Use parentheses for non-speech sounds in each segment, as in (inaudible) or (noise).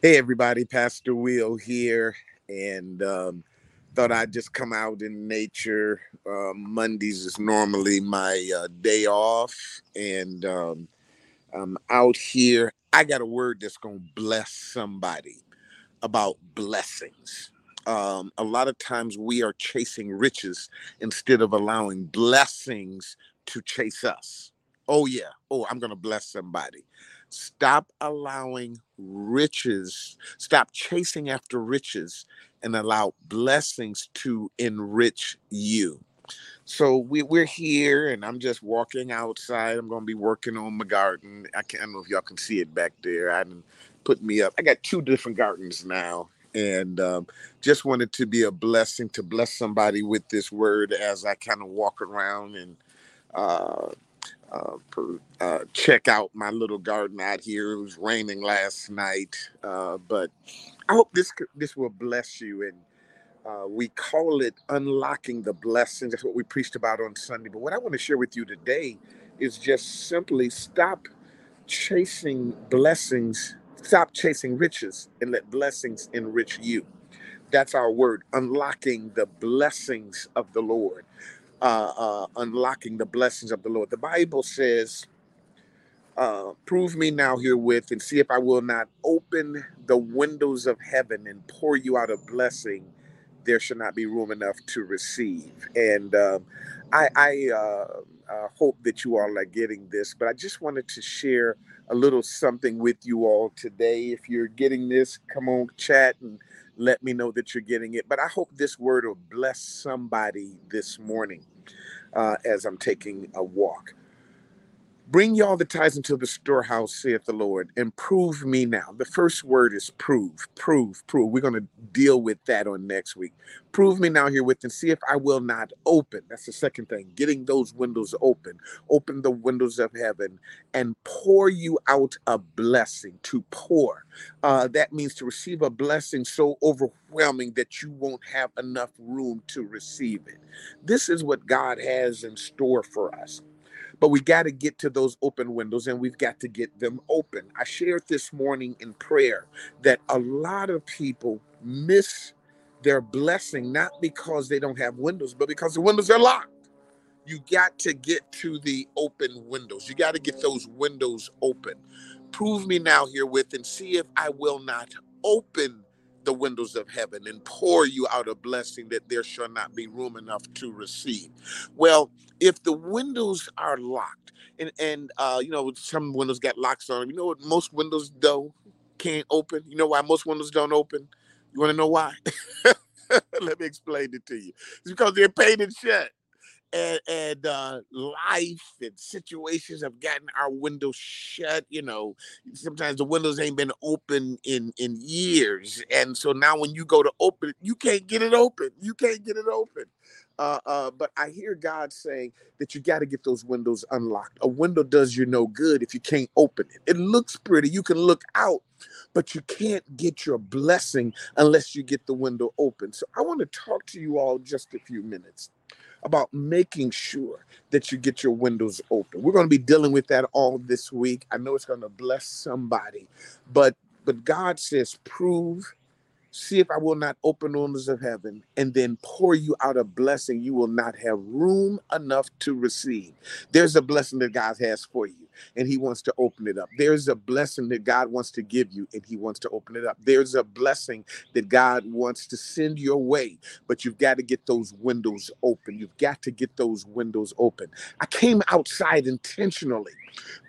Hey, everybody, Pastor Will here, and um, thought I'd just come out in nature. Uh, Mondays is normally my uh, day off, and um, I'm out here. I got a word that's going to bless somebody about blessings. Um, a lot of times we are chasing riches instead of allowing blessings to chase us. Oh, yeah. Oh, I'm going to bless somebody. Stop allowing riches, stop chasing after riches, and allow blessings to enrich you. So we, we're here, and I'm just walking outside. I'm going to be working on my garden. I can't I don't know if y'all can see it back there. I didn't put me up. I got two different gardens now, and um, just wanted to be a blessing to bless somebody with this word as I kind of walk around and uh, uh, per, uh, check out my little garden out here. It was raining last night, uh, but I hope this this will bless you. And uh, we call it unlocking the blessings. That's what we preached about on Sunday. But what I want to share with you today is just simply stop chasing blessings. Stop chasing riches and let blessings enrich you. That's our word, unlocking the blessings of the Lord uh, uh, unlocking the blessings of the Lord. The Bible says, uh, Prove me now herewith and see if I will not open the windows of heaven and pour you out a blessing there should not be room enough to receive. And um, I, I uh, uh, hope that you all are getting this, but I just wanted to share a little something with you all today. If you're getting this, come on, chat and let me know that you're getting it. But I hope this word will bless somebody this morning uh, as I'm taking a walk. Bring y'all the tithes into the storehouse, saith the Lord, and prove me now. The first word is prove, prove, prove. We're going to deal with that on next week. Prove me now herewith and see if I will not open. That's the second thing. Getting those windows open. Open the windows of heaven and pour you out a blessing. To pour. Uh, that means to receive a blessing so overwhelming that you won't have enough room to receive it. This is what God has in store for us. But we got to get to those open windows and we've got to get them open. I shared this morning in prayer that a lot of people miss their blessing not because they don't have windows, but because the windows are locked. You got to get to the open windows. You got to get those windows open. Prove me now herewith and see if I will not open the windows of heaven and pour you out a blessing that there shall not be room enough to receive. Well, if the windows are locked, and and uh, you know some windows got locks on them. You know what most windows do can't open. You know why most windows don't open? You want to know why? (laughs) Let me explain it to you. It's because they're painted shut and, and uh, life and situations have gotten our windows shut. You know, sometimes the windows ain't been open in in years, and so now when you go to open it, you can't get it open. You can't get it open. Uh, uh, but I hear God saying that you got to get those windows unlocked. A window does you no good if you can't open it. It looks pretty, you can look out, but you can't get your blessing unless you get the window open. So I want to talk to you all just a few minutes about making sure that you get your windows open. We're going to be dealing with that all this week. I know it's going to bless somebody, but but God says prove see if I will not open windows of heaven and then pour you out a blessing you will not have room enough to receive. There's a blessing that God has for you and he wants to open it up. There's a blessing that God wants to give you and he wants to open it up. There's a blessing that God wants to send your way, but you've got to get those windows open. You've got to get those windows open. I came outside intentionally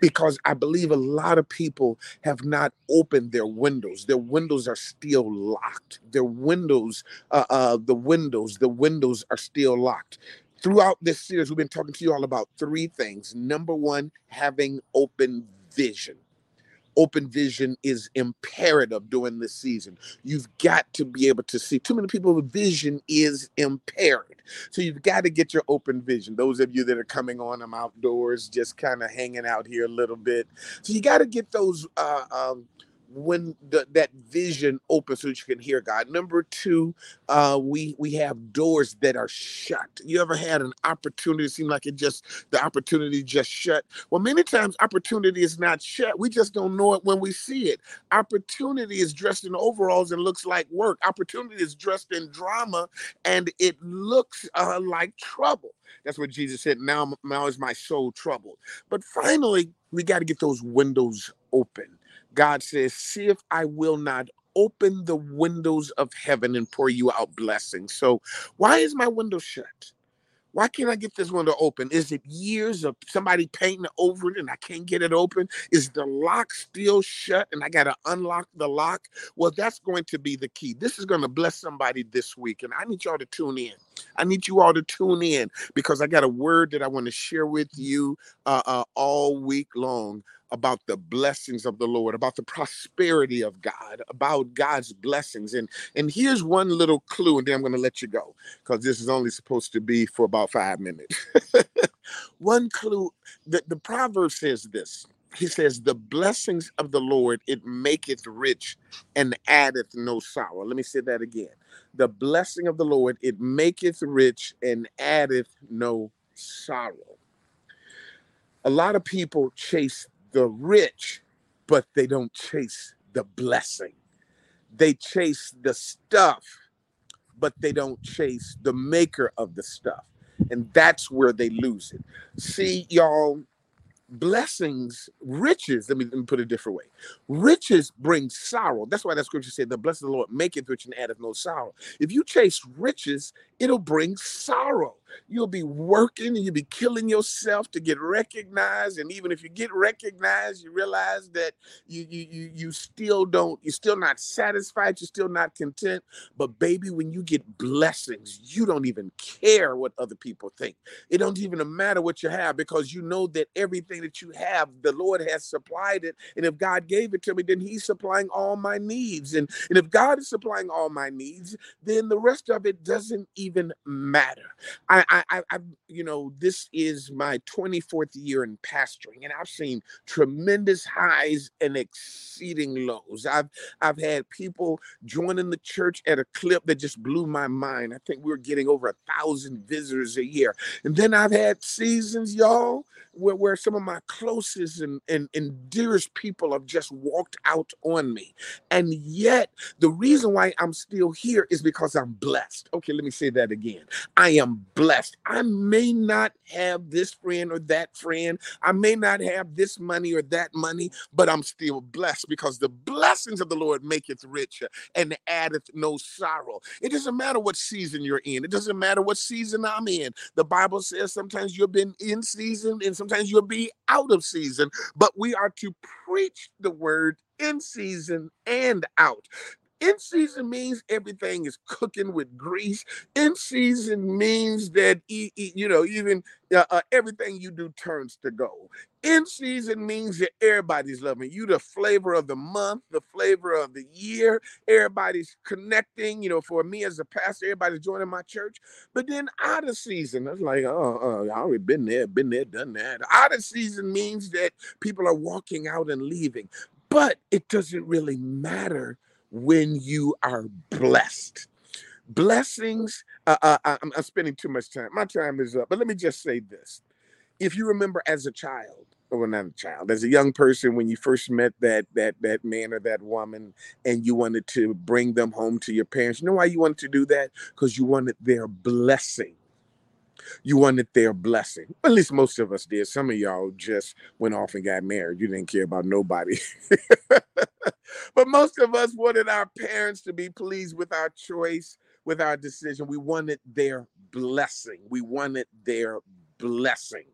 because I believe a lot of people have not opened their windows. Their windows are still locked. Their windows, uh, uh, the windows, the windows are still locked throughout this series, we've been talking to you all about three things. Number one, having open vision. Open vision is imperative during this season. You've got to be able to see. Too many people vision is impaired. So you've got to get your open vision. Those of you that are coming on, I'm outdoors, just kind of hanging out here a little bit. So you got to get those uh, um, when the, that vision opens so that you can hear God. Number two, uh, we we have doors that are shut. You ever had an opportunity? It seemed like it just the opportunity just shut. Well, many times opportunity is not shut. We just don't know it when we see it. Opportunity is dressed in overalls and looks like work. Opportunity is dressed in drama and it looks uh, like trouble. That's what Jesus said. Now, now is my soul troubled. But finally, we got to get those windows open. God says, See if I will not open the windows of heaven and pour you out blessings. So, why is my window shut? Why can't I get this window open? Is it years of somebody painting over it and I can't get it open? Is the lock still shut and I got to unlock the lock? Well, that's going to be the key. This is going to bless somebody this week. And I need y'all to tune in. I need you all to tune in because I got a word that I want to share with you uh, uh, all week long about the blessings of the Lord, about the prosperity of God, about God's blessings. And and here's one little clue, and then I'm going to let you go because this is only supposed to be for about five minutes. (laughs) one clue that the proverb says this. He says, The blessings of the Lord, it maketh rich and addeth no sorrow. Let me say that again. The blessing of the Lord, it maketh rich and addeth no sorrow. A lot of people chase the rich, but they don't chase the blessing. They chase the stuff, but they don't chase the maker of the stuff. And that's where they lose it. See, y'all, blessings, riches, let me, let me put it a different way. Riches bring sorrow. That's why that scripture said, The blessed of the Lord maketh rich and addeth no sorrow. If you chase riches, it'll bring sorrow. You'll be working and you'll be killing yourself to get recognized. And even if you get recognized, you realize that you you you, you still don't, you're still not satisfied, you're still not content. But baby, when you get blessings, you don't even care what other people think. It don't even matter what you have because you know that everything that you have, the Lord has supplied it. And if God gave it to me, then He's supplying all my needs. And, and if God is supplying all my needs, then the rest of it doesn't even matter. I I, I, I, you know, this is my 24th year in pastoring, and I've seen tremendous highs and exceeding lows. I've, I've had people joining the church at a clip that just blew my mind. I think we were getting over a thousand visitors a year, and then I've had seasons, y'all, where, where some of my closest and, and, and dearest people have just walked out on me, and yet the reason why I'm still here is because I'm blessed. Okay, let me say that again. I am blessed. I may not have this friend or that friend. I may not have this money or that money, but I'm still blessed because the blessings of the Lord maketh rich and addeth no sorrow. It doesn't matter what season you're in. It doesn't matter what season I'm in. The Bible says sometimes you've been in season and sometimes you'll be out of season, but we are to preach the word in season and out. In season means everything is cooking with grease. In season means that you know even uh, uh, everything you do turns to gold. In season means that everybody's loving you. The flavor of the month, the flavor of the year. Everybody's connecting. You know, for me as a pastor, everybody's joining my church. But then out of season, it's like, oh, I already been there, been there, done that. Out of season means that people are walking out and leaving. But it doesn't really matter when you are blessed. Blessings, uh, uh, I'm, I'm spending too much time. My time is up. But let me just say this. If you remember as a child, or not a child, as a young person, when you first met that that that man or that woman, and you wanted to bring them home to your parents, you know why you wanted to do that? Because you wanted their blessing you wanted their blessing. At least most of us did. Some of y'all just went off and got married. You didn't care about nobody. (laughs) but most of us wanted our parents to be pleased with our choice, with our decision. We wanted their blessing. We wanted their blessing.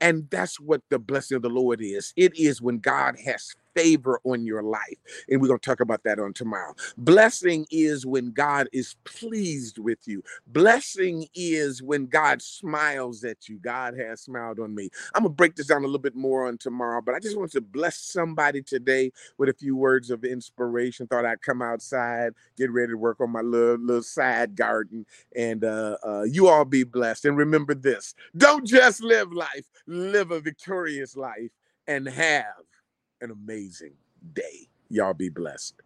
And that's what the blessing of the Lord is. It is when God has favor on your life. And we're going to talk about that on tomorrow. Blessing is when God is pleased with you. Blessing is when God smiles at you. God has smiled on me. I'm going to break this down a little bit more on tomorrow, but I just want to bless somebody today with a few words of inspiration. Thought I'd come outside, get ready to work on my little, little side garden, and uh, uh, you all be blessed. And remember this don't just live life, live a victorious life and have an amazing day. Y'all be blessed.